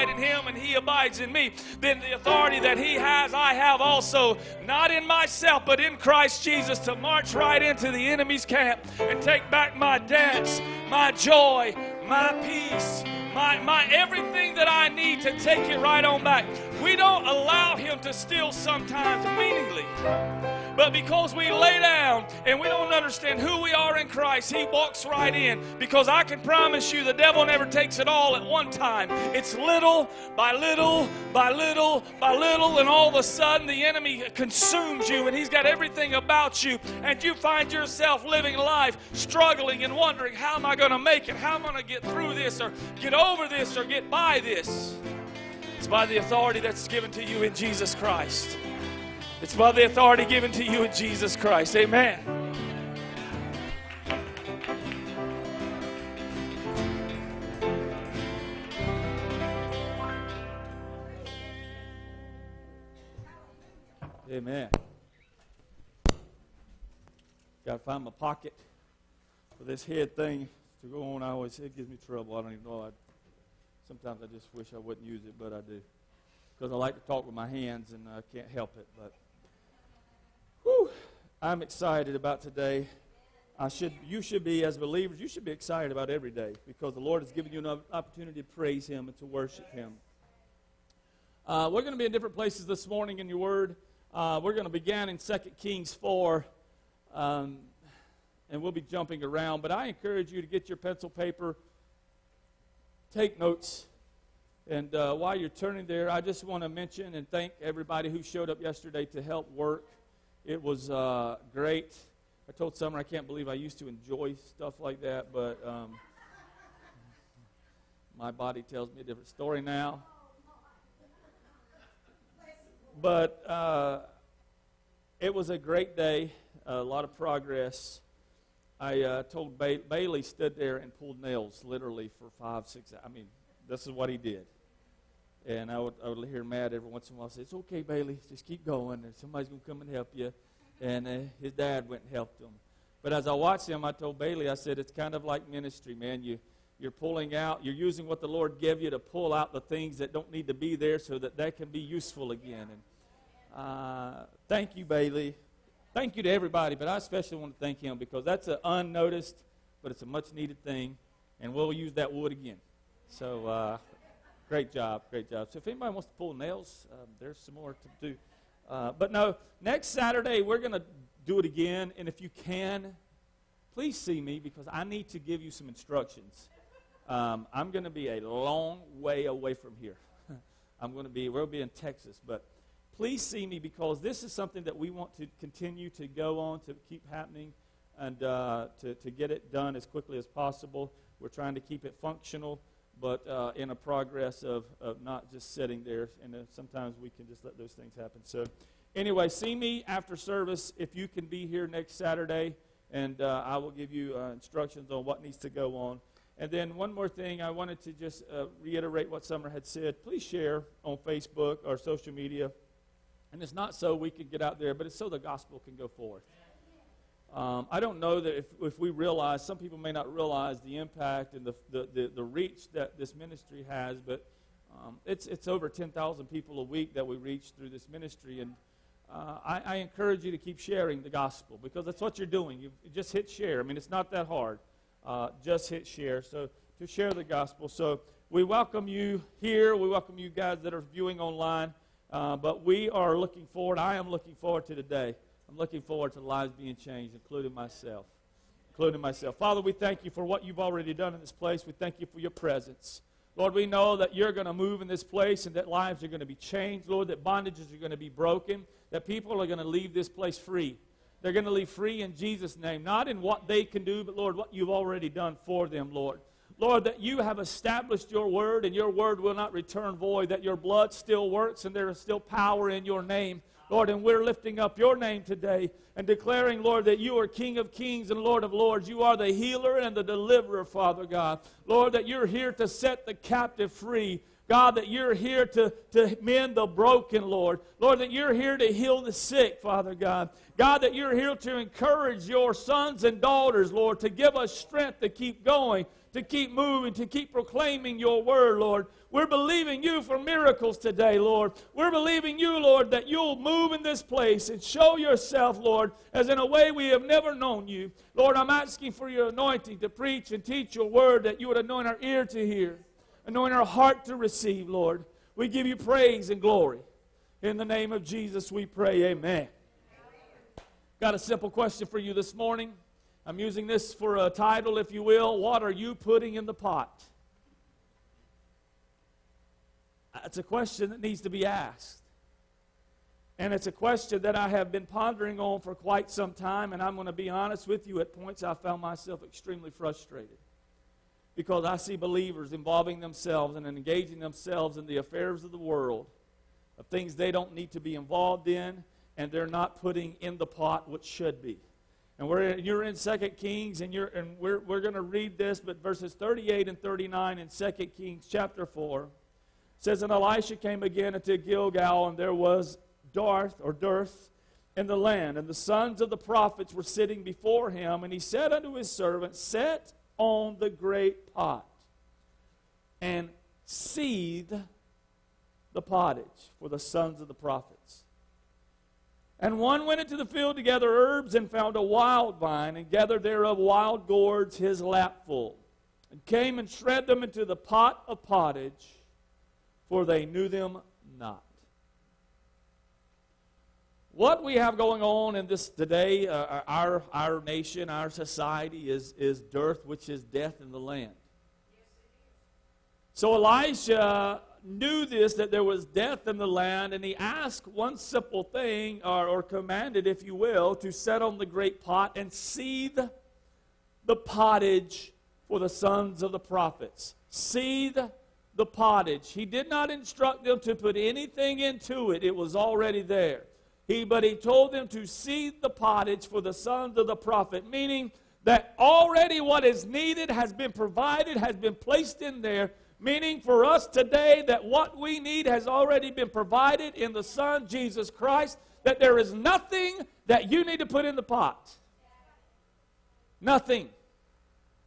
abide in him and he abides in me, then the authority that he has, I have also, not in myself, but in Christ Jesus, to march right into the enemy's camp and take back my debts, my joy, my peace, my, my everything that I need to take it right on back. We don't allow him to steal sometimes meaningly. But because we lay down and we don't understand who we are in Christ, He walks right in. Because I can promise you the devil never takes it all at one time. It's little by little by little by little, and all of a sudden the enemy consumes you and he's got everything about you. And you find yourself living life struggling and wondering, how am I going to make it? How am I going to get through this or get over this or get by this? It's by the authority that's given to you in Jesus Christ. It's by the authority given to you in Jesus Christ. Amen. Amen. Got to find my pocket for this head thing to go on. I always it gives me trouble. I don't even know. I, sometimes I just wish I wouldn't use it, but I do because I like to talk with my hands and I can't help it. But Whew, I'm excited about today. I should, you should be, as believers, you should be excited about every day because the Lord has given you an opportunity to praise Him and to worship Him. Uh, we're going to be in different places this morning in your Word. Uh, we're going to begin in 2 Kings 4, um, and we'll be jumping around. But I encourage you to get your pencil paper, take notes, and uh, while you're turning there, I just want to mention and thank everybody who showed up yesterday to help work. It was uh, great. I told Summer I can't believe I used to enjoy stuff like that, but um, my body tells me a different story now. But uh, it was a great day, a lot of progress. I uh, told ba- Bailey stood there and pulled nails literally for five, six. I mean, this is what he did. And I would, I would hear Matt every once in a while say, It's okay, Bailey, just keep going, and somebody's going to come and help you. And uh, his dad went and helped him. But as I watched him, I told Bailey, I said, It's kind of like ministry, man. You, you're pulling out, you're using what the Lord gave you to pull out the things that don't need to be there so that that can be useful again. And uh, thank you, Bailey. Thank you to everybody, but I especially want to thank him because that's an unnoticed, but it's a much needed thing, and we'll use that wood again. So, uh, Great job, great job. So if anybody wants to pull nails, um, there's some more to do. Uh, but no, next Saturday we're going to do it again. And if you can, please see me because I need to give you some instructions. Um, I'm going to be a long way away from here. I'm going to be, we'll be in Texas. But please see me because this is something that we want to continue to go on, to keep happening, and uh, to, to get it done as quickly as possible. We're trying to keep it functional but uh, in a progress of, of not just sitting there. And uh, sometimes we can just let those things happen. So, anyway, see me after service if you can be here next Saturday, and uh, I will give you uh, instructions on what needs to go on. And then one more thing, I wanted to just uh, reiterate what Summer had said. Please share on Facebook or social media. And it's not so we can get out there, but it's so the gospel can go forth. Um, I don't know that if, if we realize, some people may not realize the impact and the, the, the, the reach that this ministry has, but um, it's, it's over 10,000 people a week that we reach through this ministry. And uh, I, I, encourage you to keep sharing the gospel because that's what you're doing. You, just hit share. I mean, it's not that hard. Uh, just hit share. So to share the gospel. So we welcome you here. We welcome you guys that are viewing online. Uh, but we are looking forward. I am looking forward to today. I'm looking forward to lives being changed, including myself. Including myself. Father, we thank you for what you've already done in this place. We thank you for your presence. Lord, we know that you're going to move in this place and that lives are going to be changed, Lord, that bondages are going to be broken, that people are going to leave this place free. They're going to leave free in Jesus' name, not in what they can do, but Lord, what you've already done for them, Lord. Lord, that you have established your word and your word will not return void, that your blood still works and there is still power in your name. Lord, and we're lifting up your name today and declaring, Lord, that you are King of kings and Lord of lords. You are the healer and the deliverer, Father God. Lord, that you're here to set the captive free. God, that you're here to, to mend the broken, Lord. Lord, that you're here to heal the sick, Father God. God, that you're here to encourage your sons and daughters, Lord, to give us strength to keep going, to keep moving, to keep proclaiming your word, Lord. We're believing you for miracles today, Lord. We're believing you, Lord, that you'll move in this place and show yourself, Lord, as in a way we have never known you. Lord, I'm asking for your anointing to preach and teach your word, that you would anoint our ear to hear, anoint our heart to receive, Lord. We give you praise and glory. In the name of Jesus, we pray, amen. Got a simple question for you this morning. I'm using this for a title, if you will. What are you putting in the pot? It's a question that needs to be asked. And it's a question that I have been pondering on for quite some time, and I'm going to be honest with you. At points, I found myself extremely frustrated because I see believers involving themselves and engaging themselves in the affairs of the world, of things they don't need to be involved in, and they're not putting in the pot what should be. And we're, you're in 2 Kings, and, you're, and we're, we're going to read this, but verses 38 and 39 in 2 Kings chapter 4 says, And Elisha came again into Gilgal, and there was dearth or dearth in the land, and the sons of the prophets were sitting before him, and he said unto his servant, Set on the great pot and seethe the pottage for the sons of the prophets. And one went into the field to gather herbs and found a wild vine and gathered thereof wild gourds his lapful and came and shred them into the pot of pottage for they knew them not. What we have going on in this today, uh, our, our nation, our society, is, is dearth, which is death in the land. So Elisha knew this, that there was death in the land, and he asked one simple thing, or, or commanded, if you will, to set on the great pot and seethe the pottage for the sons of the prophets. Seethe the pottage. He did not instruct them to put anything into it, it was already there. He, but he told them to seethe the pottage for the sons of the prophet, meaning that already what is needed has been provided, has been placed in there, meaning for us today that what we need has already been provided in the Son, Jesus Christ, that there is nothing that you need to put in the pot. Nothing.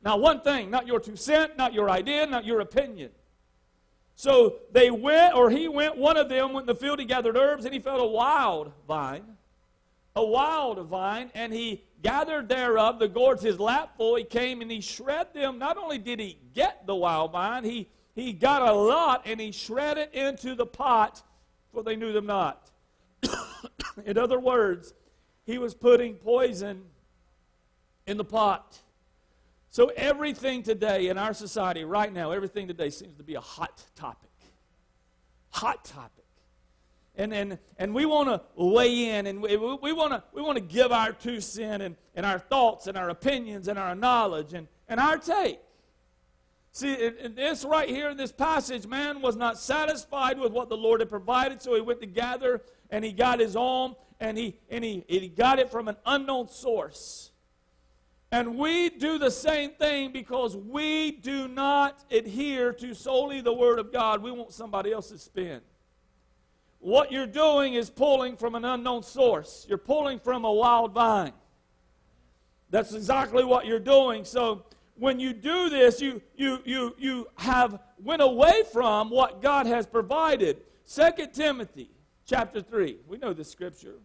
Now, one thing, not your two cent, not your idea, not your opinion. So they went, or he went, one of them went in the field, he gathered herbs, and he found a wild vine. A wild vine, and he gathered thereof the gourds his lapful. He came and he shred them. Not only did he get the wild vine, he, he got a lot and he shred it into the pot, for they knew them not. in other words, he was putting poison in the pot. So, everything today in our society, right now, everything today seems to be a hot topic. Hot topic. And, and, and we want to weigh in and we, want to we wanna give our two cents and, and our thoughts and our opinions and our knowledge and, and our take. See, this right here in this passage, man was not satisfied with what the Lord had provided, so he went to gather and he got his own and he, and he, he got it from an unknown source. And we do the same thing because we do not adhere to solely the Word of God. We want somebody else's spin. What you're doing is pulling from an unknown source, you're pulling from a wild vine. That's exactly what you're doing. So when you do this, you, you, you, you have went away from what God has provided. Second Timothy chapter 3. We know the scripture.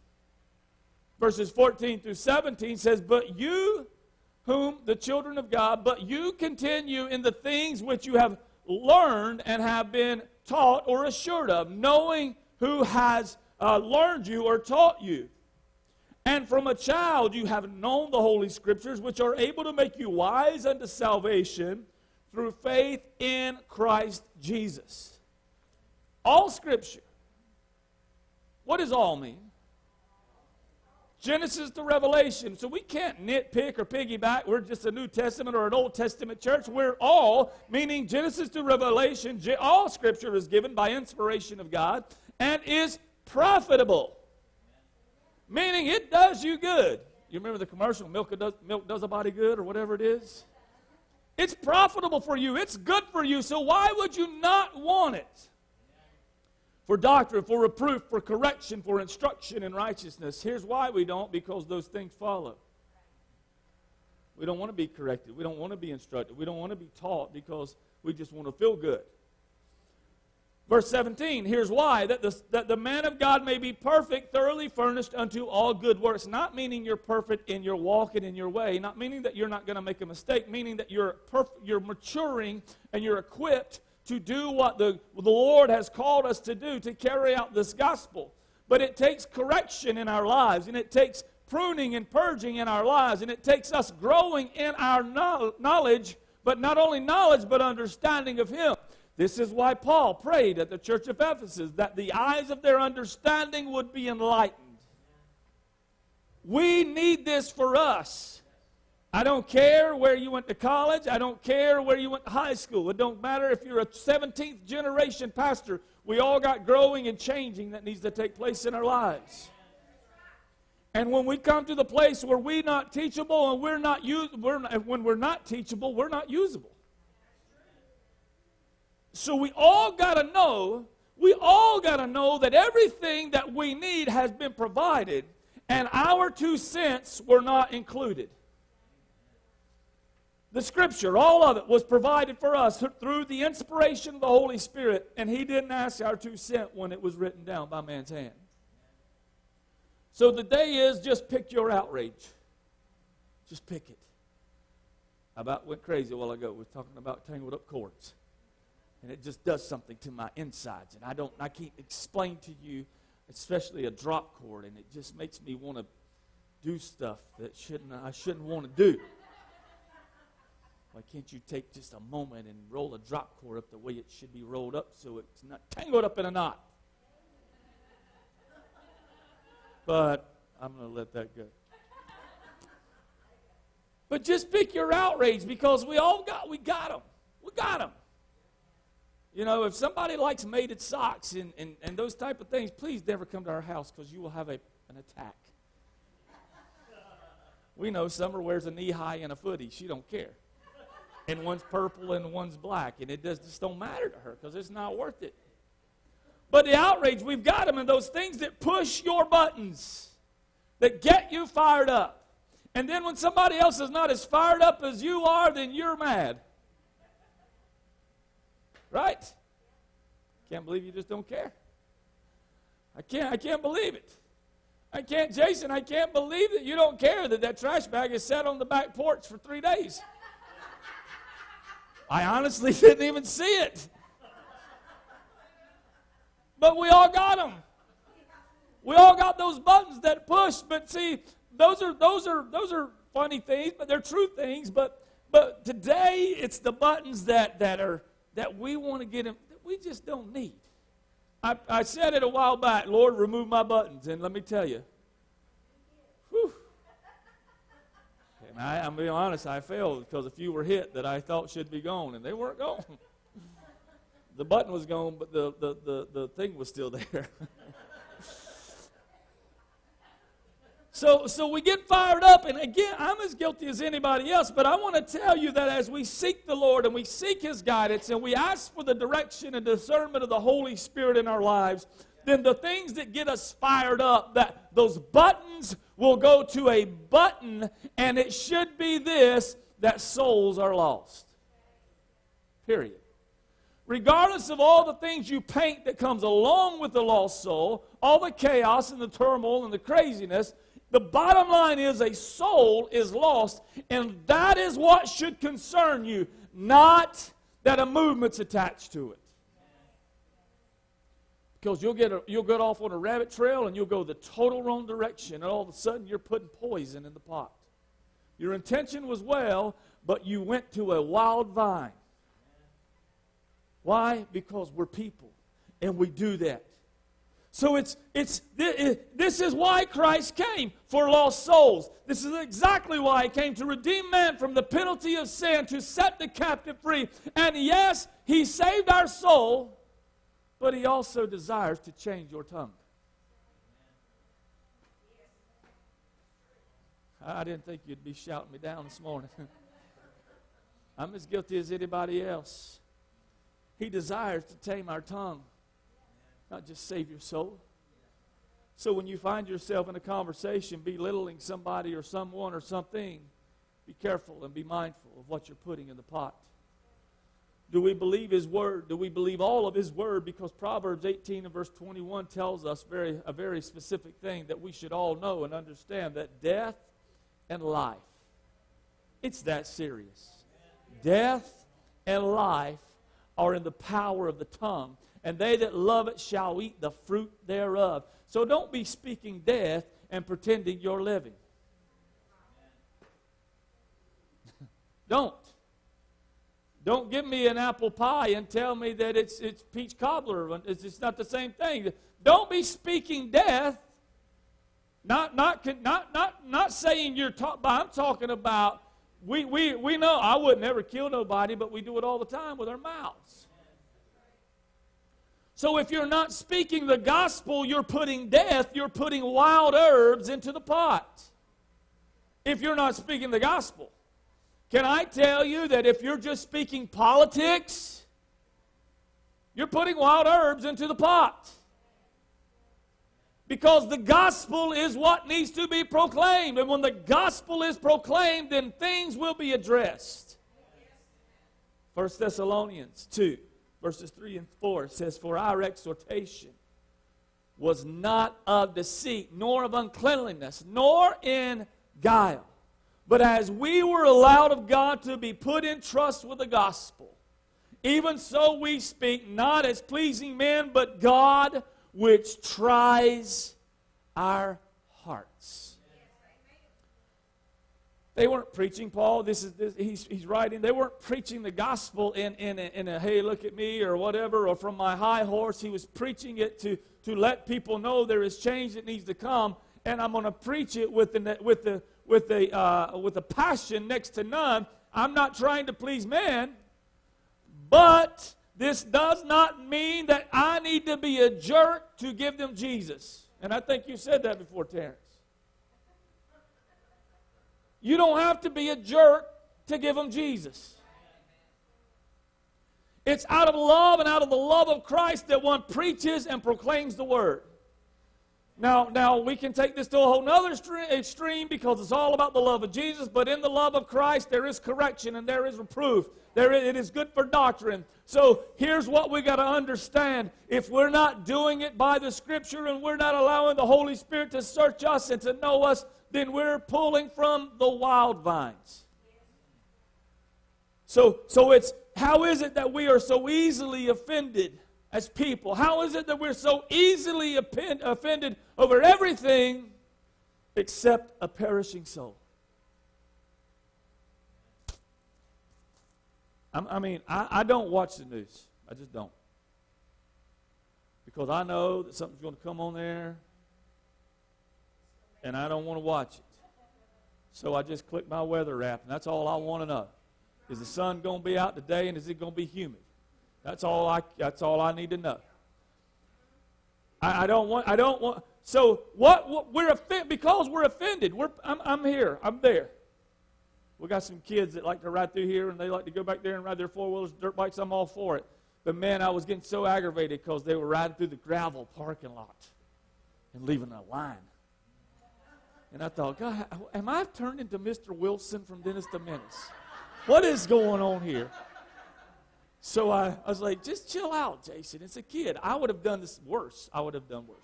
Verses 14 through 17 says, But you whom the children of God, but you continue in the things which you have learned and have been taught or assured of, knowing who has uh, learned you or taught you. And from a child you have known the Holy Scriptures, which are able to make you wise unto salvation through faith in Christ Jesus. All Scripture. What does all mean? Genesis to Revelation. So we can't nitpick or piggyback. We're just a New Testament or an Old Testament church. We're all, meaning Genesis to Revelation, all Scripture is given by inspiration of God and is profitable. Meaning it does you good. You remember the commercial, milk does, milk does a body good or whatever it is? It's profitable for you. It's good for you. So why would you not want it? for doctrine, for reproof, for correction, for instruction in righteousness. Here's why we don't because those things follow. We don't want to be corrected. We don't want to be instructed. We don't want to be taught because we just want to feel good. Verse 17, here's why that the, that the man of God may be perfect, thoroughly furnished unto all good works. Not meaning you're perfect in your walk and in your way, not meaning that you're not going to make a mistake, meaning that you're, perf- you're maturing and you're equipped to do what the, the Lord has called us to do to carry out this gospel. But it takes correction in our lives, and it takes pruning and purging in our lives, and it takes us growing in our knowledge, but not only knowledge, but understanding of Him. This is why Paul prayed at the church of Ephesus that the eyes of their understanding would be enlightened. We need this for us. I don't care where you went to college. I don't care where you went to high school. It don't matter if you're a 17th generation pastor. We all got growing and changing that needs to take place in our lives. And when we come to the place where we're not teachable and we're not we're not, when we're not teachable, we're not usable. So we all got to know, we all got to know that everything that we need has been provided, and our two cents were not included. The scripture, all of it, was provided for us through the inspiration of the Holy Spirit, and He didn't ask our two cents when it was written down by man's hand. So the day is just pick your outrage. Just pick it. I about went crazy a while ago. We are talking about tangled up cords and it just does something to my insides. And i don't i can't explain to you especially a drop cord and it just makes me want to do stuff that shouldn't i shouldn't want to do. Why can't you take just a moment and roll a drop cord up the way it should be rolled up so it's not tangled up in a knot? But i'm going to let that go. But just pick your outrage because we all got we got them we got them you know, if somebody likes mated socks and, and, and those type of things, please never come to our house because you will have a, an attack. We know Summer wears a knee high and a footie. She don't care. And one's purple and one's black. And it does, just don't matter to her because it's not worth it. But the outrage, we've got them and those things that push your buttons, that get you fired up. And then when somebody else is not as fired up as you are, then you're mad. Right? Can't believe you just don't care. I can't, I can't believe it. I can't, Jason, I can't believe that you don't care that that trash bag is set on the back porch for three days. I honestly didn't even see it. But we all got them. We all got those buttons that push, but see, those are those are those are funny things, but they're true things. But but today it's the buttons that that are that we want to get him, that we just don't need. I, I said it a while back, Lord, remove my buttons. And let me tell you, whew, and I, I'm being honest, I failed because a few were hit that I thought should be gone, and they weren't gone. the button was gone, but the, the, the, the thing was still there. So, so we get fired up, and again, I'm as guilty as anybody else, but I want to tell you that as we seek the Lord and we seek His guidance and we ask for the direction and discernment of the Holy Spirit in our lives, then the things that get us fired up, that those buttons will go to a button, and it should be this that souls are lost. Period. Regardless of all the things you paint that comes along with the lost soul, all the chaos and the turmoil and the craziness, the bottom line is a soul is lost, and that is what should concern you, not that a movement's attached to it. Because you'll get, a, you'll get off on a rabbit trail and you'll go the total wrong direction, and all of a sudden you're putting poison in the pot. Your intention was well, but you went to a wild vine. Why? Because we're people, and we do that. So it's, it's, this is why Christ came for lost souls. This is exactly why he came to redeem man from the penalty of sin, to set the captive free. And yes, he saved our soul, but he also desires to change your tongue. I didn't think you'd be shouting me down this morning. I'm as guilty as anybody else. He desires to tame our tongue not just save your soul. So when you find yourself in a conversation belittling somebody or someone or something, Be careful and be mindful of what you're putting in the pot. Do we believe His Word? Do we believe all of His Word? Because Proverbs 18 and verse 21 tells us very, a very specific thing that we should all know and understand that death and life, it's that serious. Death and life are in the power of the tongue, and they that love it shall eat the fruit thereof. So don't be speaking death and pretending you're living. don't. Don't give me an apple pie and tell me that it's, it's peach cobbler. It's, it's not the same thing. Don't be speaking death. Not, not, not, not, not saying you're talking, I'm talking about, we, we, we know I would never kill nobody, but we do it all the time with our mouths. So if you're not speaking the gospel, you're putting death, you're putting wild herbs into the pot. If you're not speaking the gospel. Can I tell you that if you're just speaking politics, you're putting wild herbs into the pot? Because the gospel is what needs to be proclaimed. And when the gospel is proclaimed, then things will be addressed. 1 Thessalonians 2, verses 3 and 4 says, For our exhortation was not of deceit, nor of uncleanliness, nor in guile but as we were allowed of God to be put in trust with the gospel, even so we speak not as pleasing men, but God which tries our hearts. They weren't preaching, Paul. This is this, he's, he's writing. They weren't preaching the gospel in, in, a, in a hey, look at me or whatever, or from my high horse. He was preaching it to, to let people know there is change that needs to come, and I'm going to preach it with the, with the with a, uh, with a passion next to none. I'm not trying to please men, but this does not mean that I need to be a jerk to give them Jesus. And I think you said that before, Terrence. You don't have to be a jerk to give them Jesus. It's out of love and out of the love of Christ that one preaches and proclaims the word. Now, now we can take this to a whole nother extreme because it's all about the love of Jesus. But in the love of Christ, there is correction and there is reproof. There, it is good for doctrine. So here's what we got to understand: if we're not doing it by the Scripture and we're not allowing the Holy Spirit to search us and to know us, then we're pulling from the wild vines. So, so it's how is it that we are so easily offended? as people? How is it that we're so easily offended over everything except a perishing soul? I mean, I, I don't watch the news. I just don't. Because I know that something's going to come on there, and I don't want to watch it. So I just click my weather app, and that's all I want to know. Is the sun going to be out today, and is it going to be humid? That's all I, that's all I need to know. I, I don't want, I don't want, so what, what we're offended, because we're offended, we're, I'm, I'm here, I'm there. We got some kids that like to ride through here and they like to go back there and ride their four wheelers, dirt bikes. I'm all for it. But man, I was getting so aggravated because they were riding through the gravel parking lot and leaving a line. And I thought, God, am I turned into Mr. Wilson from Dennis the Menace? What is going on here? So I, I was like, just chill out, Jason. It's a kid. I would have done this worse. I would have done worse.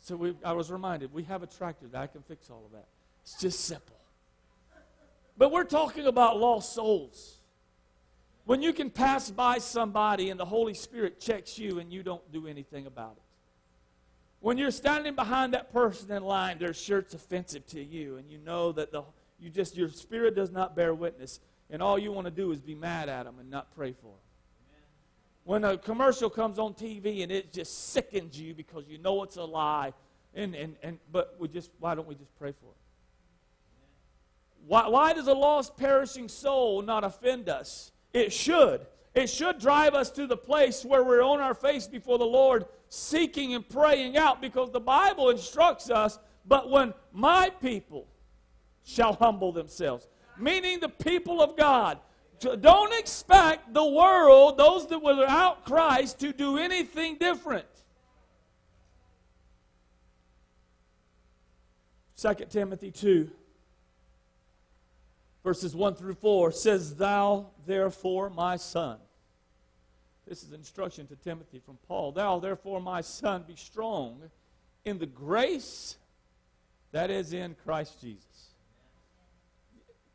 So we, I was reminded we have a tractor that I can fix all of that. It's just simple. But we're talking about lost souls. When you can pass by somebody and the Holy Spirit checks you and you don't do anything about it. When you're standing behind that person in line, their shirt's offensive to you, and you know that the, you just your spirit does not bear witness and all you want to do is be mad at them and not pray for them. When a commercial comes on TV and it just sickens you because you know it's a lie, and, and, and but we just why don't we just pray for it? Why, why does a lost, perishing soul not offend us? It should. It should drive us to the place where we're on our face before the Lord, seeking and praying out, because the Bible instructs us. But when my people shall humble themselves, meaning the people of God. Don't expect the world, those that were without Christ, to do anything different. 2 Timothy 2, verses 1 through 4 says, Thou therefore, my son. This is instruction to Timothy from Paul. Thou therefore, my son, be strong in the grace that is in Christ Jesus.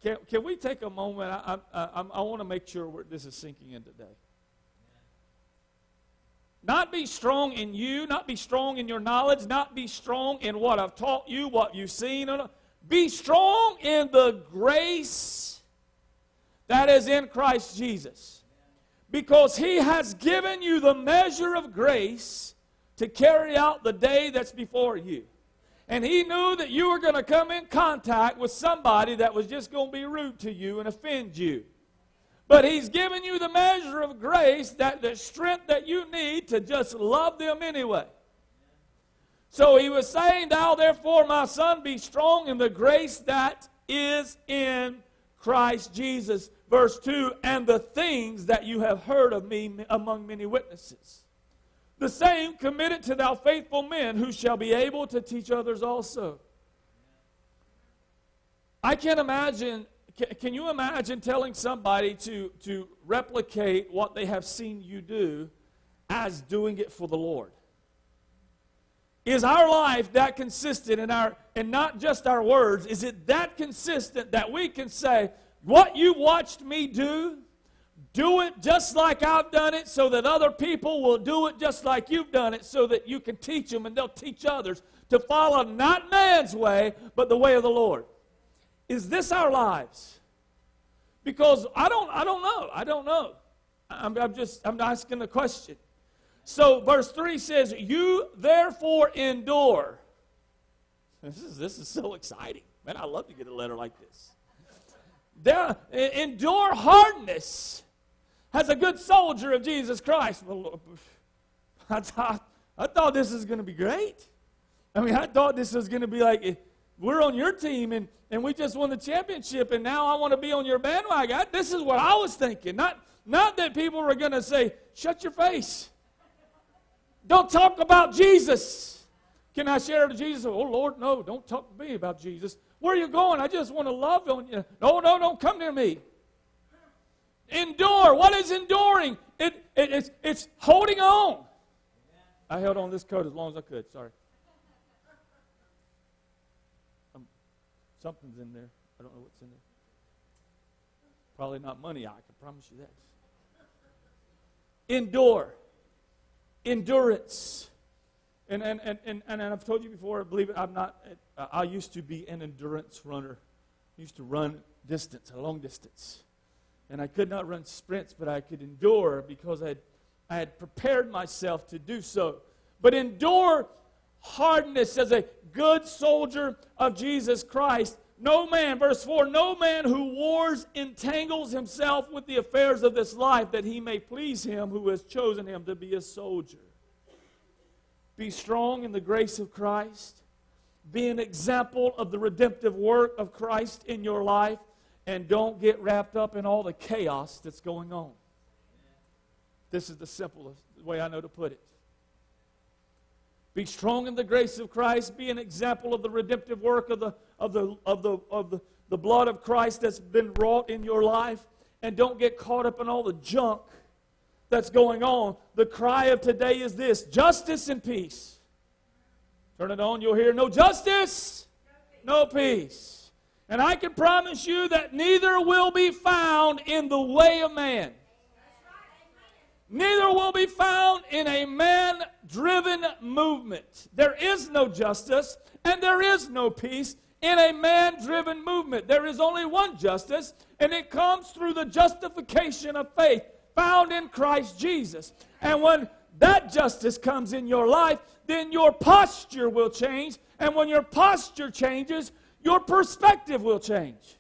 Can, can we take a moment? I, I, I, I want to make sure this is sinking in today. Not be strong in you, not be strong in your knowledge, not be strong in what I've taught you, what you've seen. Be strong in the grace that is in Christ Jesus. Because He has given you the measure of grace to carry out the day that's before you. And He knew that you were going to come in contact with somebody that was just going to be rude to you and offend you. But He's given you the measure of grace, that the strength that you need to just love them anyway. So He was saying, Thou therefore, my son, be strong in the grace that is in Christ Jesus. Verse 2 And the things that you have heard of me among many witnesses. The same committed to thou faithful men who shall be able to teach others also. I can't imagine can you imagine telling somebody to, to replicate what they have seen you do as doing it for the Lord? Is our life that consistent in our and not just our words? Is it that consistent that we can say, what you watched me do, do it just like I've done it so that other people will do it just like you've done it so that you can teach them and they'll teach others to follow not man's way, but the way of the Lord. Is this our lives? Because I don't, I don't know. I don't know. I'm, I'm just, I'm asking the question. So verse 3 says, You therefore endure. This is, this is so exciting. Man, I love to get a letter like this. There, endure hardness as a good soldier of Jesus Christ. Well, I thought, I thought this was going to be great. I mean, I thought this was going to be like, eh, we're on your team and, and we just won the championship and now I want to be on your bandwagon. This is what I was thinking. Not, not that people were going to say, shut your face. Don't talk about Jesus. Can I share to Jesus? Oh, Lord, no, don't talk to me about Jesus. Where are you going? I just want to love on you. No, no, don't come near me. Endure. What is enduring? It, it, it's, it's holding on. I held on this coat as long as I could. Sorry. Um, something's in there. I don't know what's in there. Probably not money, I can promise you that. Endure. Endurance. And, and, and, and, and I've told you before, believe it, I'm not, I used to be an endurance runner. I used to run distance, a long distance. And I could not run sprints, but I could endure because I had, I had prepared myself to do so. But endure hardness as a good soldier of Jesus Christ. No man, verse 4, no man who wars entangles himself with the affairs of this life that he may please him who has chosen him to be a soldier. Be strong in the grace of Christ. Be an example of the redemptive work of Christ in your life. And don't get wrapped up in all the chaos that's going on. This is the simplest way I know to put it. Be strong in the grace of Christ. Be an example of the redemptive work of the, of the, of the, of the, the blood of Christ that's been wrought in your life. And don't get caught up in all the junk that's going on. The cry of today is this justice and peace. Turn it on, you'll hear no justice, no peace. And I can promise you that neither will be found in the way of man neither will be found in a man driven movement. There is no justice and there is no peace in a man driven movement. There is only one justice, and it comes through the justification of faith found in Christ Jesus. And when that justice comes in your life, then your posture will change. And when your posture changes, your perspective will change.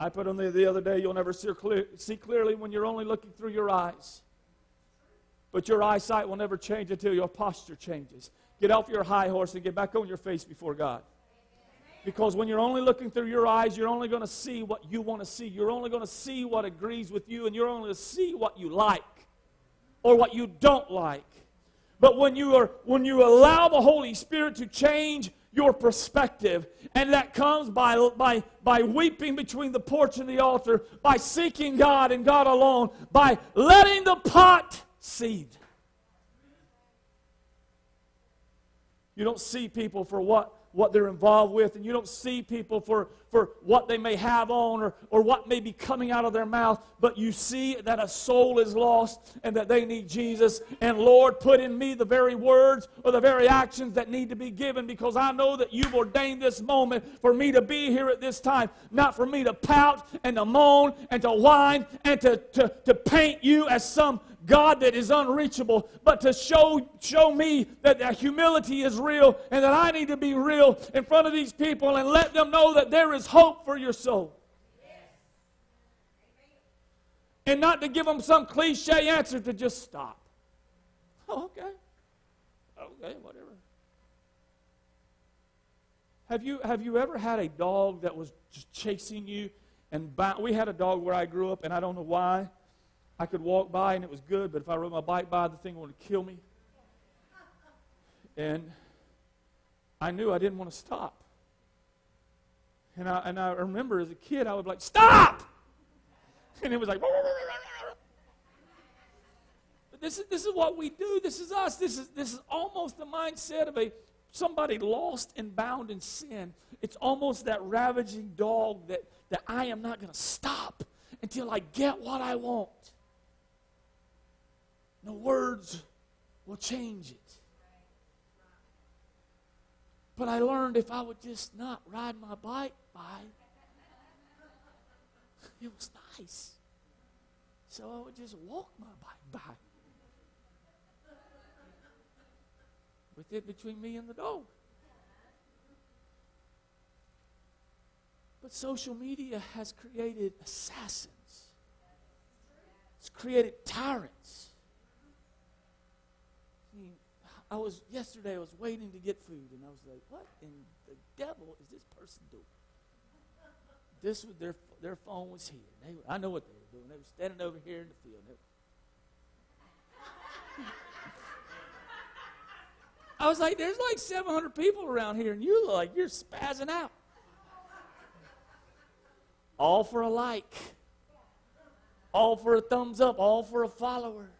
I put on the other day, you'll never see, clear, see clearly when you're only looking through your eyes. But your eyesight will never change until your posture changes. Get off your high horse and get back on your face before God. Because when you're only looking through your eyes, you're only going to see what you want to see. You're only going to see what agrees with you, and you're only going to see what you like or what you don't like. But when you, are, when you allow the Holy Spirit to change your perspective. And that comes by, by, by weeping between the porch and the altar, by seeking God and God alone, by letting the pot seed. You don't see people for what what they're involved with, and you don't see people for, for what they may have on or, or what may be coming out of their mouth, but you see that a soul is lost and that they need Jesus. And Lord, put in me the very words or the very actions that need to be given because I know that you've ordained this moment for me to be here at this time, not for me to pout and to moan and to whine and to, to, to paint you as some God that is unreachable, but to show, show me that, that humility is real and that I need to be real in front of these people and let them know that there is hope for your soul. And not to give them some cliche answer to just stop. Oh, okay. Okay, whatever. Have you, have you ever had a dog that was just chasing you? And bound? we had a dog where I grew up, and I don't know why. I could walk by and it was good, but if I rode my bike by, the thing wanted to kill me. And I knew I didn't want to stop. And I, and I remember as a kid, I would be like, stop! And it was like, but this is, this is what we do. This is us. This is, this is almost the mindset of a somebody lost and bound in sin. It's almost that ravaging dog that, that I am not going to stop until I get what I want. No words will change it. But I learned if I would just not ride my bike by, it was nice. So I would just walk my bike by. With it between me and the dog. But social media has created assassins. It's created tyrants. I was yesterday. I was waiting to get food, and I was like, "What in the devil is this person doing?" This was their their phone was here. They, I know what they were doing. They were standing over here in the field. I was like, "There's like 700 people around here, and you look like you're spazzing out." All for a like, all for a thumbs up, all for a follower.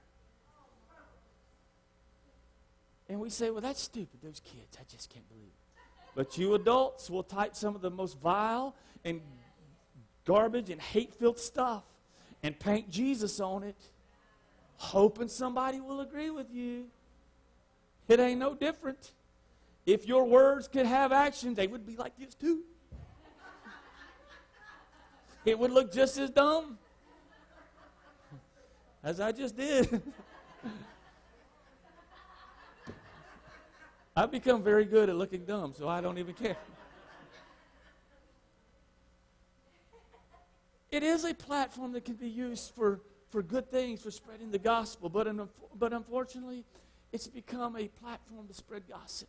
And we say, well, that's stupid. Those kids, I just can't believe it. But you adults will type some of the most vile and garbage and hate filled stuff and paint Jesus on it, hoping somebody will agree with you. It ain't no different. If your words could have actions, they would be like this too. It would look just as dumb as I just did. I've become very good at looking dumb, so I don't even care. It is a platform that can be used for, for good things, for spreading the gospel, but, but unfortunately, it's become a platform to spread gossip,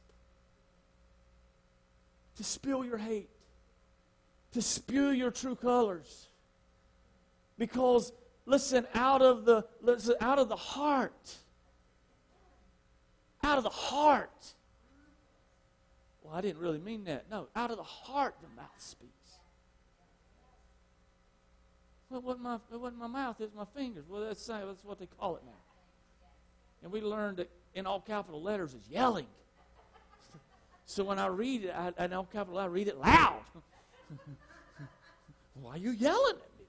to spill your hate, to spew your true colors. Because, listen, out of the, listen, out of the heart, out of the heart, well, I didn't really mean that. No, out of the heart the mouth speaks. Well, wasn't my, it wasn't my mouth, it was my fingers. Well, that's, that's what they call it now. And we learned that in all capital letters is yelling. So when I read it, I, in all capital, I read it loud. Why are you yelling at me?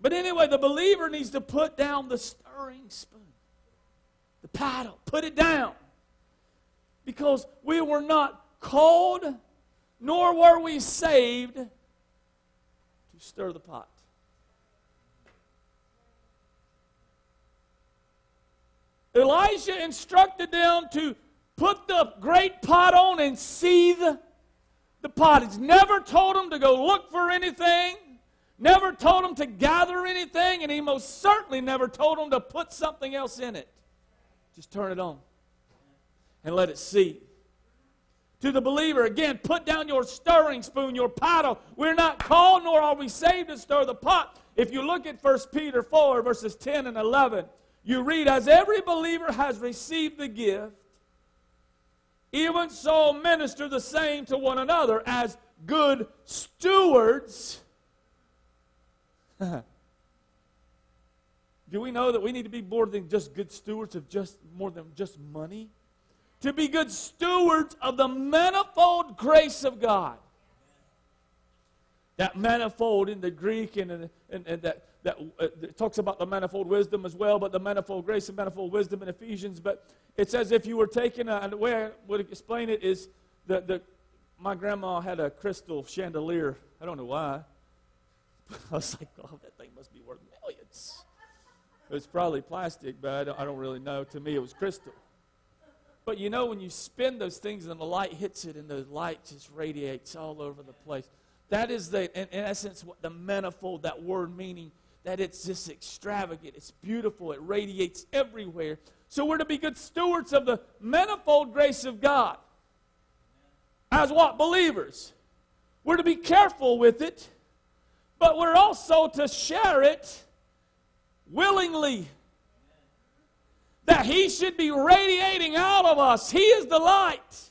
But anyway, the believer needs to put down the stirring spoon, the paddle, put it down because we were not called, nor were we saved to stir the pot. Elijah instructed them to put the great pot on and seethe the pot. He's never told them to go look for anything, never told them to gather anything, and he most certainly never told them to put something else in it. Just turn it on and let it see. To the believer, again, put down your stirring spoon, your paddle. We're not called nor are we saved to stir the pot. If you look at 1 Peter 4, verses 10 and 11, you read, As every believer has received the gift, even so minister the same to one another as good stewards. Do we know that we need to be more than just good stewards of just more than just money? To be good stewards of the manifold grace of God. That manifold in the Greek and, and, and that, that uh, talks about the manifold wisdom as well, but the manifold grace and manifold wisdom in Ephesians. But it's as if you were taking a, and the way I would explain it is that the, my grandma had a crystal chandelier. I don't know why. I was like, oh, that thing must be worth millions. It was probably plastic, but I don't, I don't really know. To me, it was crystal. But you know, when you spin those things and the light hits it, and the light just radiates all over the place. That is the, in, in essence, what the manifold, that word meaning that it's just extravagant, it's beautiful, it radiates everywhere. So we're to be good stewards of the manifold grace of God. As what? Believers. We're to be careful with it, but we're also to share it willingly. That He should be radiating out of us. He is the light.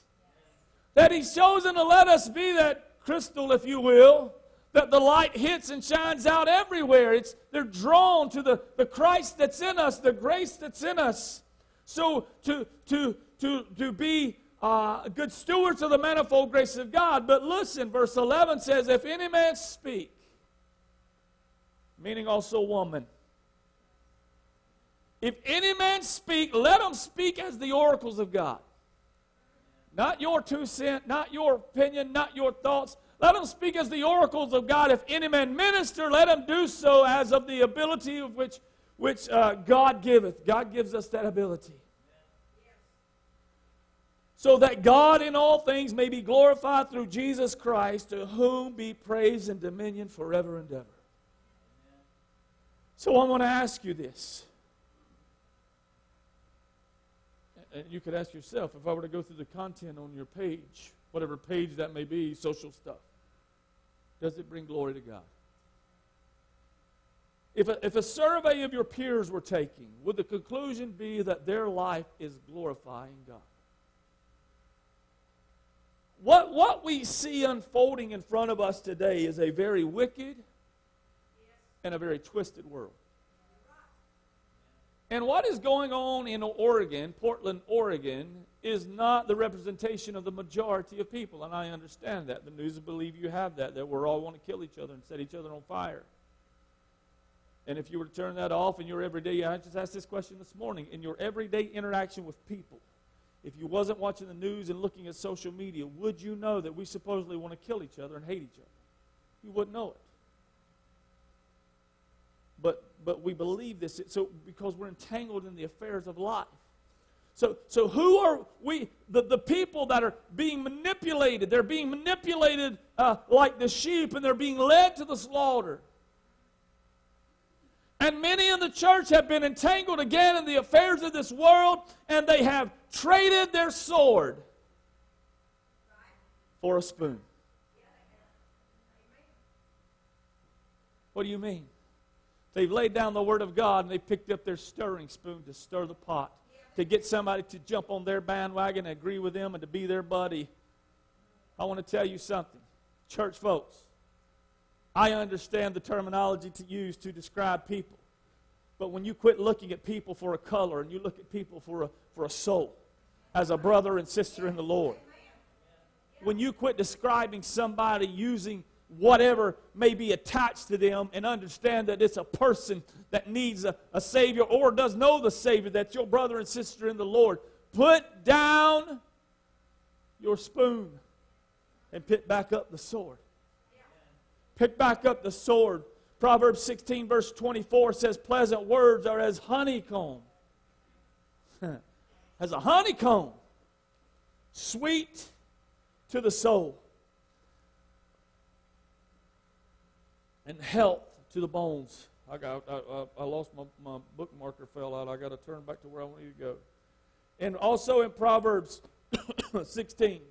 That He's chosen to let us be that crystal, if you will, that the light hits and shines out everywhere. It's, they're drawn to the, the Christ that's in us, the grace that's in us. So to, to, to, to be uh, good stewards of the manifold grace of God. But listen, verse 11 says, If any man speak, meaning also woman, if any man speak, let him speak as the oracles of God. Not your two cent, not your opinion, not your thoughts. Let him speak as the oracles of God. If any man minister, let him do so as of the ability of which, which uh, God giveth. God gives us that ability. So that God in all things may be glorified through Jesus Christ, to whom be praise and dominion forever and ever. So I want to ask you this. And you could ask yourself if I were to go through the content on your page, whatever page that may be, social stuff, does it bring glory to God? If a, if a survey of your peers were taken, would the conclusion be that their life is glorifying God? What, what we see unfolding in front of us today is a very wicked and a very twisted world. And what is going on in Oregon, Portland, Oregon, is not the representation of the majority of people. And I understand that. The news believe you have that, that we're all want to kill each other and set each other on fire. And if you were to turn that off in your everyday, I just asked this question this morning, in your everyday interaction with people, if you wasn't watching the news and looking at social media, would you know that we supposedly want to kill each other and hate each other? You wouldn't know it. But but we believe this so because we're entangled in the affairs of life. So, so who are we? The, the people that are being manipulated, they're being manipulated uh, like the sheep and they're being led to the slaughter. And many in the church have been entangled again in the affairs of this world and they have traded their sword for a spoon. What do you mean? They've laid down the Word of God and they picked up their stirring spoon to stir the pot, to get somebody to jump on their bandwagon and agree with them and to be their buddy. I want to tell you something. Church folks, I understand the terminology to use to describe people. But when you quit looking at people for a color and you look at people for a, for a soul, as a brother and sister in the Lord, when you quit describing somebody using whatever may be attached to them and understand that it's a person that needs a, a Savior or does know the Savior, that's your brother and sister in the Lord. Put down your spoon and pick back up the sword. Pick back up the sword. Proverbs 16, verse 24 says, Pleasant words are as honeycomb. as a honeycomb, sweet to the soul. And health to the bones. I got I, I, I lost my, my bookmarker fell out. I got to turn back to where I want you to go. And also in Proverbs 16.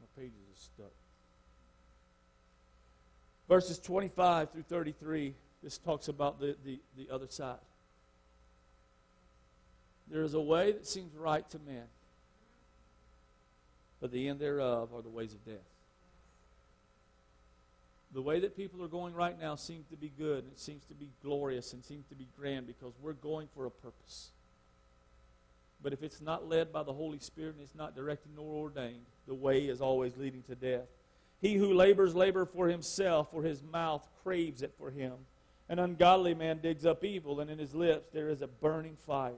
My pages are stuck. Verses 25 through 33. This talks about the, the, the other side. There is a way that seems right to men, but the end thereof are the ways of death. The way that people are going right now seems to be good, and it seems to be glorious, and seems to be grand because we're going for a purpose. But if it's not led by the Holy Spirit and it's not directed nor ordained, the way is always leading to death. He who labors, labor for himself, for his mouth craves it for him. An ungodly man digs up evil, and in his lips there is a burning fire.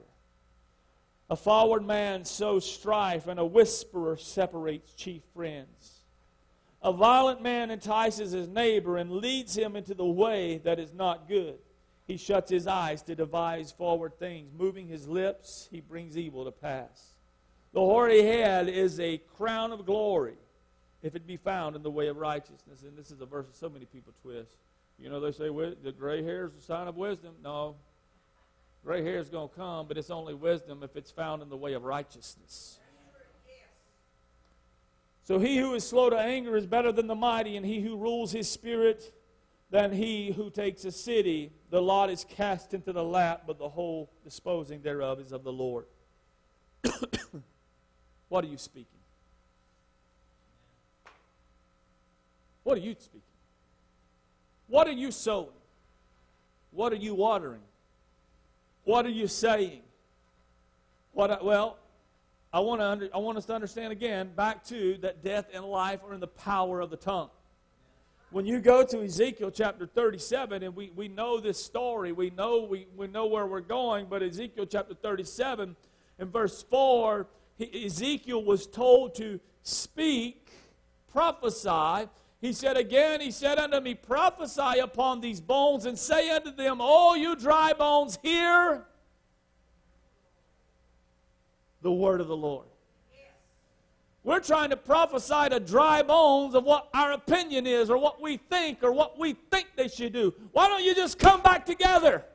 A forward man sows strife, and a whisperer separates chief friends. A violent man entices his neighbor and leads him into the way that is not good. He shuts his eyes to devise forward things. Moving his lips, he brings evil to pass. The hoary head is a crown of glory if it be found in the way of righteousness. And this is a verse that so many people twist. You know, they say the gray hair is a sign of wisdom. No, Gray hair is going to come, but it's only wisdom if it's found in the way of righteousness. So he who is slow to anger is better than the mighty, and he who rules his spirit than he who takes a city. The lot is cast into the lap, but the whole disposing thereof is of the Lord. what are you speaking? What are you speaking? What are you sowing? What are you watering? What are you saying? What, well, I want, to under, I want us to understand again, back to that death and life are in the power of the tongue. When you go to Ezekiel chapter 37, and we, we know this story, we know, we, we know where we're going, but Ezekiel chapter 37, in verse 4, he, Ezekiel was told to speak, prophesy. He said again, He said unto me, Prophesy upon these bones, and say unto them, All you dry bones, hear the word of the Lord. We're trying to prophesy to dry bones of what our opinion is, or what we think, or what we think they should do. Why don't you just come back together?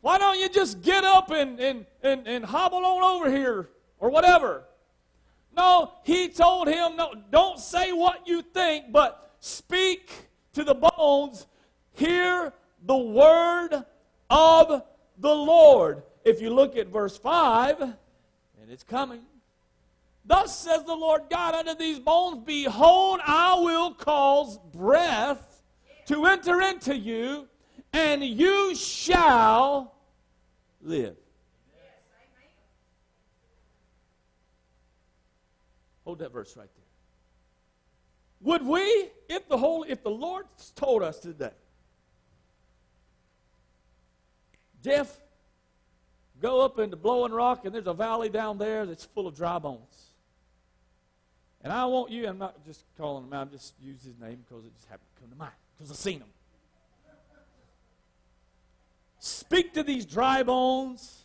Why don't you just get up and, and, and, and hobble on over here, or whatever? No, he told him, no, don't say what you think, but speak to the bones. Hear the word of the Lord. If you look at verse 5, and it's coming. Thus says the Lord God unto these bones, Behold, I will cause breath to enter into you, and you shall live. Hold that verse right there. Would we, if the if the Lord told us today, Jeff, go up into Blowing Rock and there's a valley down there that's full of dry bones. And I want you, I'm not just calling him out, I'm just use his name because it just happened to come to mind, because I've seen him. Speak to these dry bones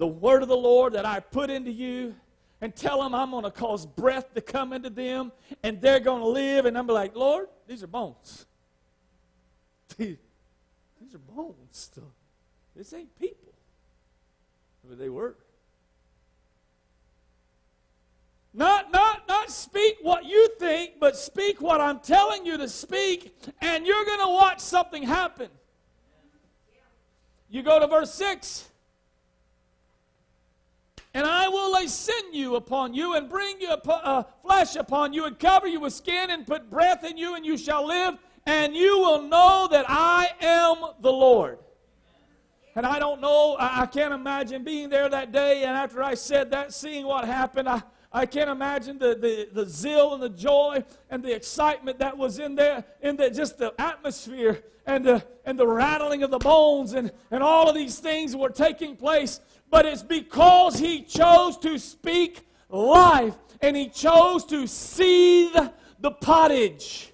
the word of the Lord that I put into you and tell them I'm going to cause breath to come into them and they're going to live. And I'm like, Lord, these are bones. these are bones. This ain't people. But they were. Not, not, not speak what you think, but speak what I'm telling you to speak, and you're going to watch something happen. You go to verse 6. And I will lay sinew upon you and bring you uh, flesh upon you and cover you with skin and put breath in you and you shall live and you will know that I am the Lord. And I don't know, I, I can't imagine being there that day and after I said that, seeing what happened, I, I can't imagine the, the, the zeal and the joy and the excitement that was in there, in the, just the atmosphere and the, and the rattling of the bones and, and all of these things were taking place but it's because he chose to speak life and he chose to seethe the pottage.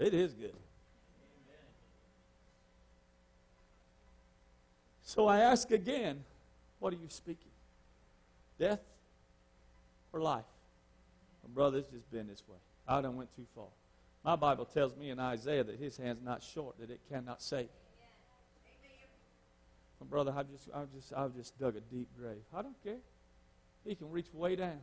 It is good. So I ask again, what are you speaking? Death or life? My brother, it's just been this way. I done went too far. My Bible tells me in Isaiah that his hand's not short, that it cannot save. My brother, I just, I just, I've just dug a deep grave. I don't care. He can reach way down.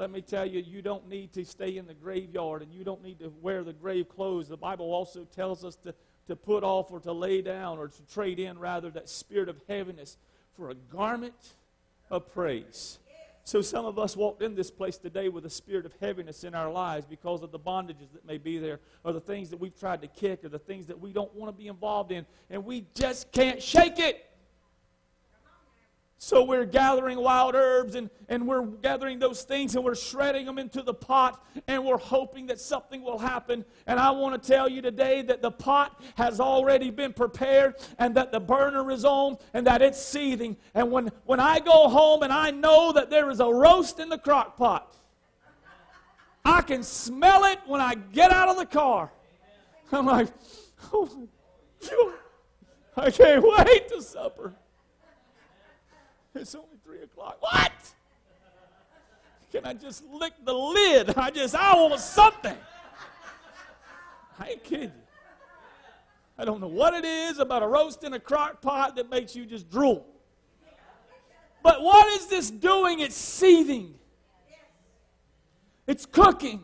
Let me tell you, you don't need to stay in the graveyard and you don't need to wear the grave clothes. The Bible also tells us to, to put off or to lay down or to trade in, rather, that spirit of heaviness for a garment of praise. So some of us walked in this place today with a spirit of heaviness in our lives because of the bondages that may be there, or the things that we've tried to kick, or the things that we don't want to be involved in, and we just can't shake it. So we're gathering wild herbs and, and we're gathering those things and we're shredding them into the pot and we're hoping that something will happen. And I want to tell you today that the pot has already been prepared and that the burner is on and that it's seething. And when, when I go home and I know that there is a roast in the crock pot, I can smell it when I get out of the car. I'm like, oh, I can't wait to supper. It's only three o'clock. What? Can I just lick the lid? I just, I want something. I ain't kidding you. I don't know what it is about a roast in a crock pot that makes you just drool. But what is this doing? It's seething, it's cooking.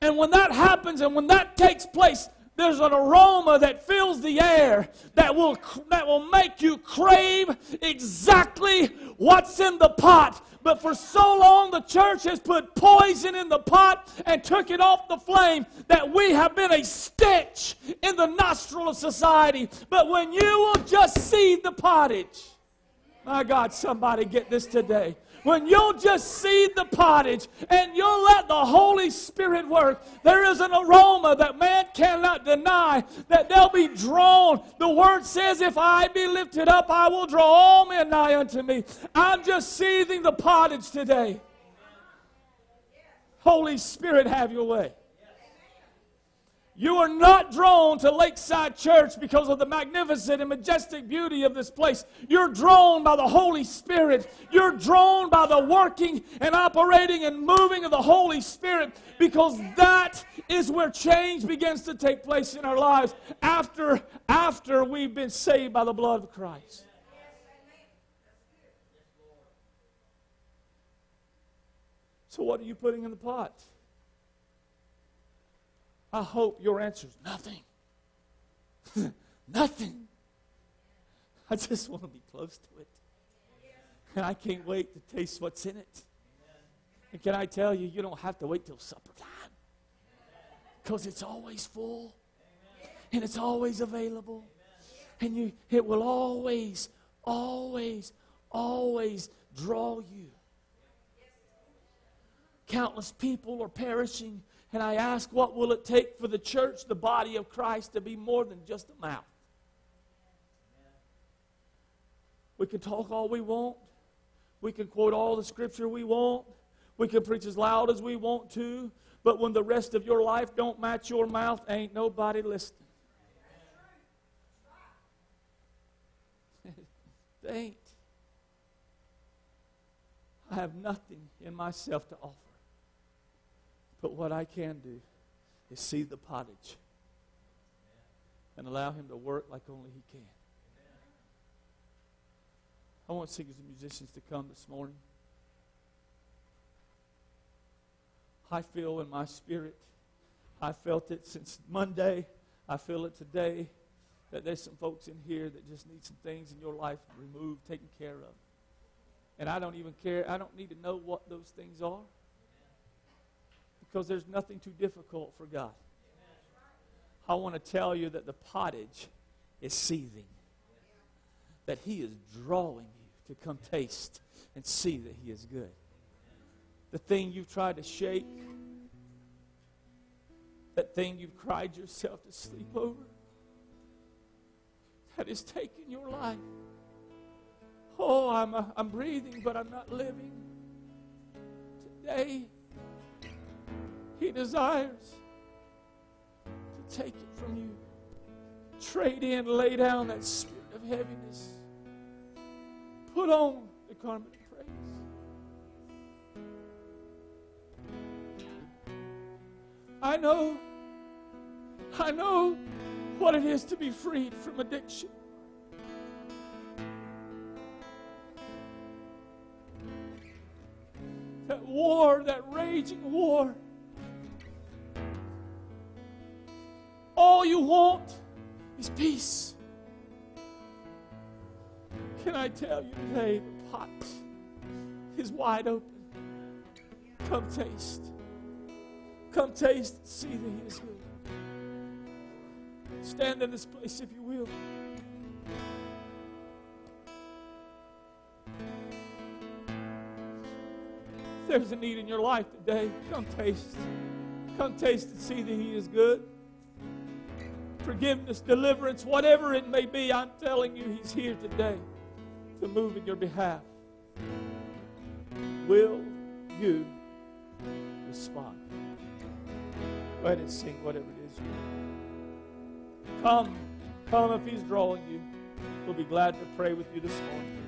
And when that happens and when that takes place, there's an aroma that fills the air that will, that will make you crave exactly what's in the pot. But for so long, the church has put poison in the pot and took it off the flame that we have been a stench in the nostril of society. But when you will just see the pottage, my God, somebody get this today when you'll just seethe the pottage and you'll let the Holy Spirit work, there is an aroma that man cannot deny that they'll be drawn. The word says, If I be lifted up, I will draw all men nigh unto me. I'm just seething the pottage today. Holy Spirit, have your way. You are not drawn to Lakeside Church because of the magnificent and majestic beauty of this place. You're drawn by the Holy Spirit. You're drawn by the working and operating and moving of the Holy Spirit because that is where change begins to take place in our lives after, after we've been saved by the blood of Christ. So, what are you putting in the pot? I hope your answer is nothing. nothing. I just want to be close to it. And I can't wait to taste what's in it. And can I tell you, you don't have to wait till supper time. Because it's always full. And it's always available. And you it will always, always, always draw you. Countless people are perishing and I ask, what will it take for the church, the body of Christ, to be more than just a mouth? We can talk all we want. We can quote all the scripture we want. We can preach as loud as we want to. But when the rest of your life don't match your mouth, ain't nobody listening. they ain't. I have nothing in myself to offer. But what I can do is see the pottage and allow Him to work like only He can. I want singers and musicians to come this morning. I feel in my spirit, I felt it since Monday, I feel it today, that there's some folks in here that just need some things in your life removed, taken care of. And I don't even care, I don't need to know what those things are because there's nothing too difficult for God. I want to tell you that the pottage is seething, that He is drawing you to come taste and see that He is good. The thing you've tried to shake, that thing you've cried yourself to sleep over, that has taken your life. Oh, I'm, uh, I'm breathing, but I'm not living. Today, he desires to take it from you. Trade in, lay down that spirit of heaviness. Put on the garment of praise. I know, I know what it is to be freed from addiction. that war, that raging war. All you want is peace. Can I tell you today, the pot is wide open. Come taste. Come taste and see that He is good. Stand in this place if you will. There's a need in your life today, come taste. Come taste and see that He is good. Forgiveness, deliverance, whatever it may be, I'm telling you, He's here today to move in your behalf. Will you respond? Go ahead and sing whatever it is you. Come, come if He's drawing you. We'll be glad to pray with you this morning.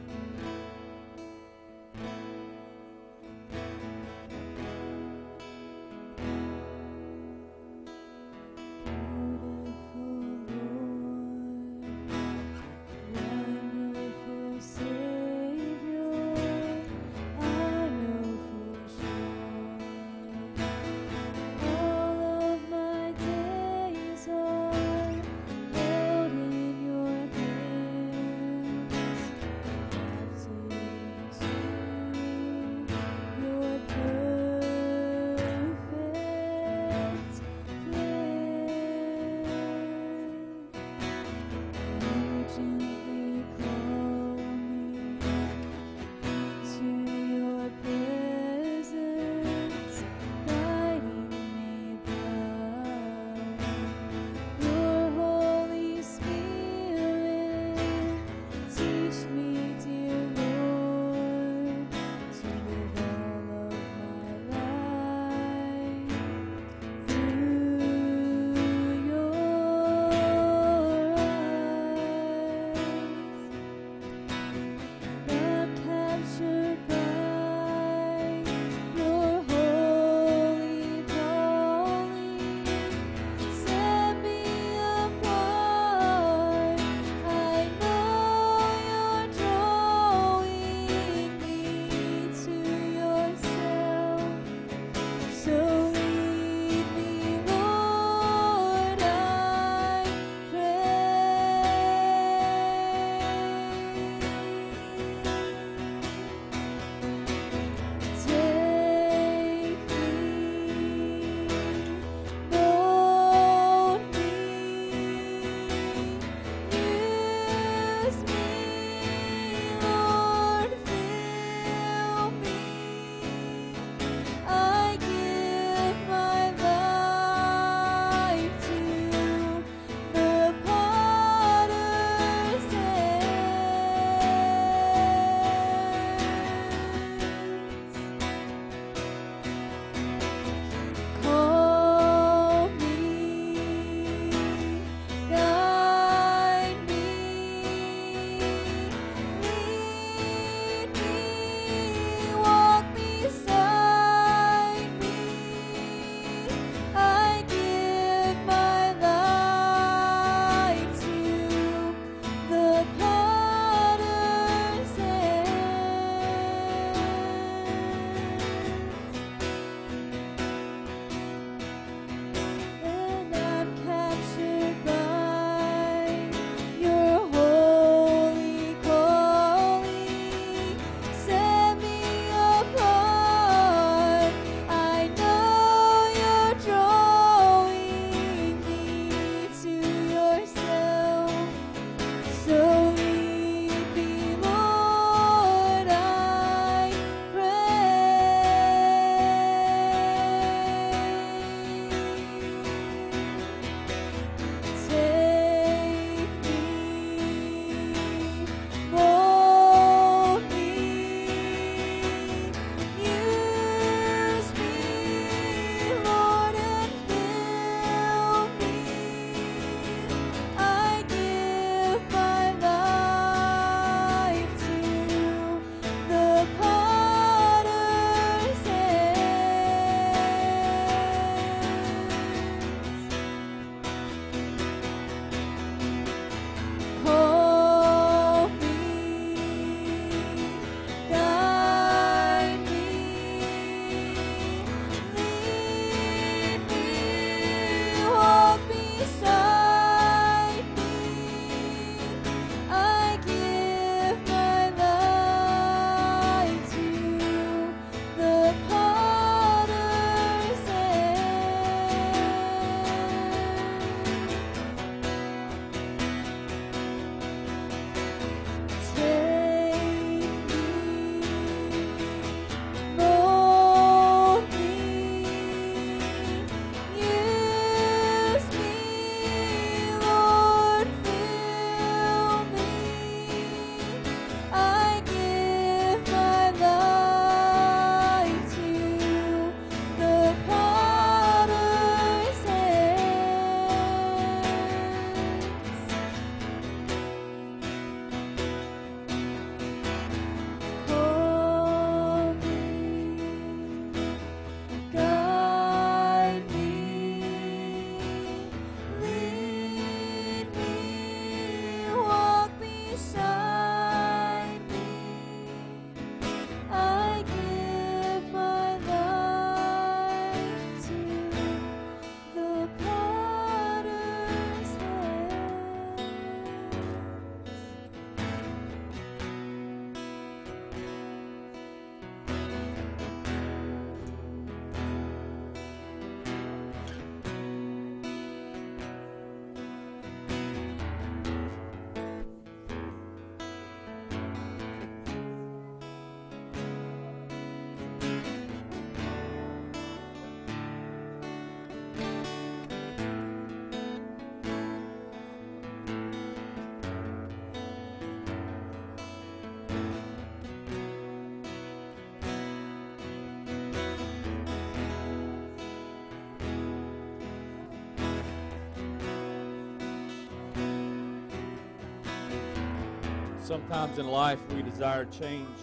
Sometimes in life we desire change.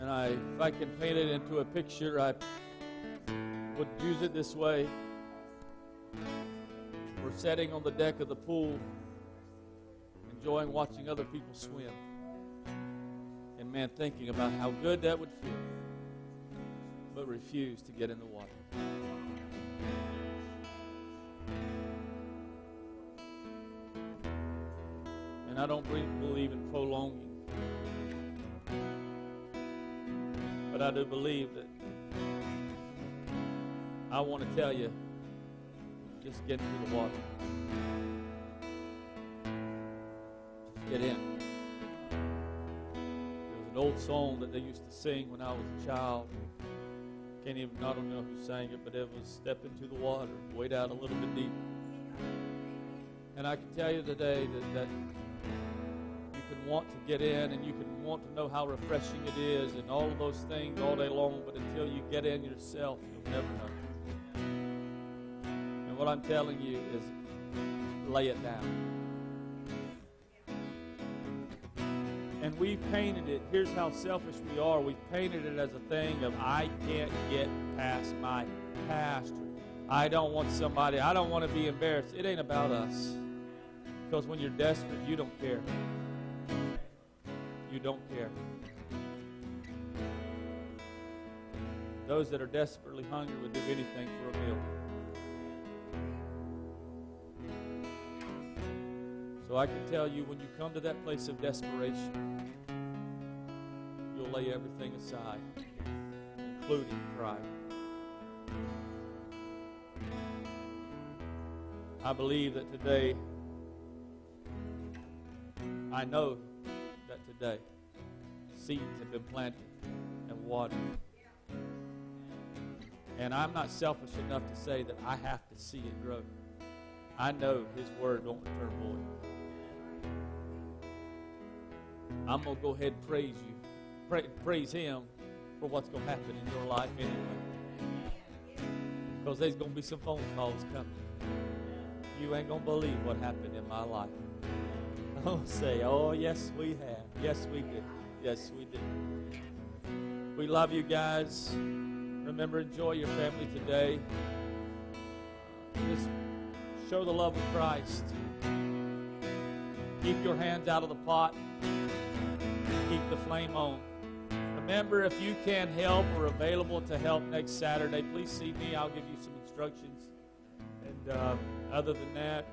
And I, if I can paint it into a picture, I would use it this way. We're sitting on the deck of the pool, enjoying watching other people swim. And man, thinking about how good that would feel, but refuse to get in the water. I don't believe in prolonging. But I do believe that I want to tell you just get into the water. Just get in. There was an old song that they used to sing when I was a child. Can't even, I don't know who sang it, but it was Step into the Water, wade out a little bit deeper. And I can tell you today that, that want to get in and you can want to know how refreshing it is and all of those things all day long, but until you get in yourself, you'll never know. And what I'm telling you is lay it down. And we've painted it, here's how selfish we are. We've painted it as a thing of, I can't get past my pastor. I don't want somebody, I don't want to be embarrassed. It ain't about us. Because when you're desperate, you don't care. You don't care. Those that are desperately hungry would do anything for a meal. So I can tell you when you come to that place of desperation, you'll lay everything aside, including pride. I believe that today, I know today, seeds have been planted and watered. And I'm not selfish enough to say that I have to see it grow. I know His word won't return void. I'm going to go ahead and praise you, pra- praise Him for what's going to happen in your life anyway. Because there's going to be some phone calls coming. You ain't going to believe what happened in my life. I'll say, oh, yes, we have. Yes, we did. Yes, we did. We love you guys. Remember, enjoy your family today. Just show the love of Christ. Keep your hands out of the pot. Keep the flame on. Remember, if you can help or available to help next Saturday, please see me. I'll give you some instructions. And uh, other than that,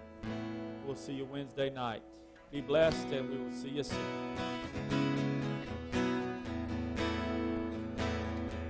we'll see you Wednesday night. Be blessed, and we will see you soon.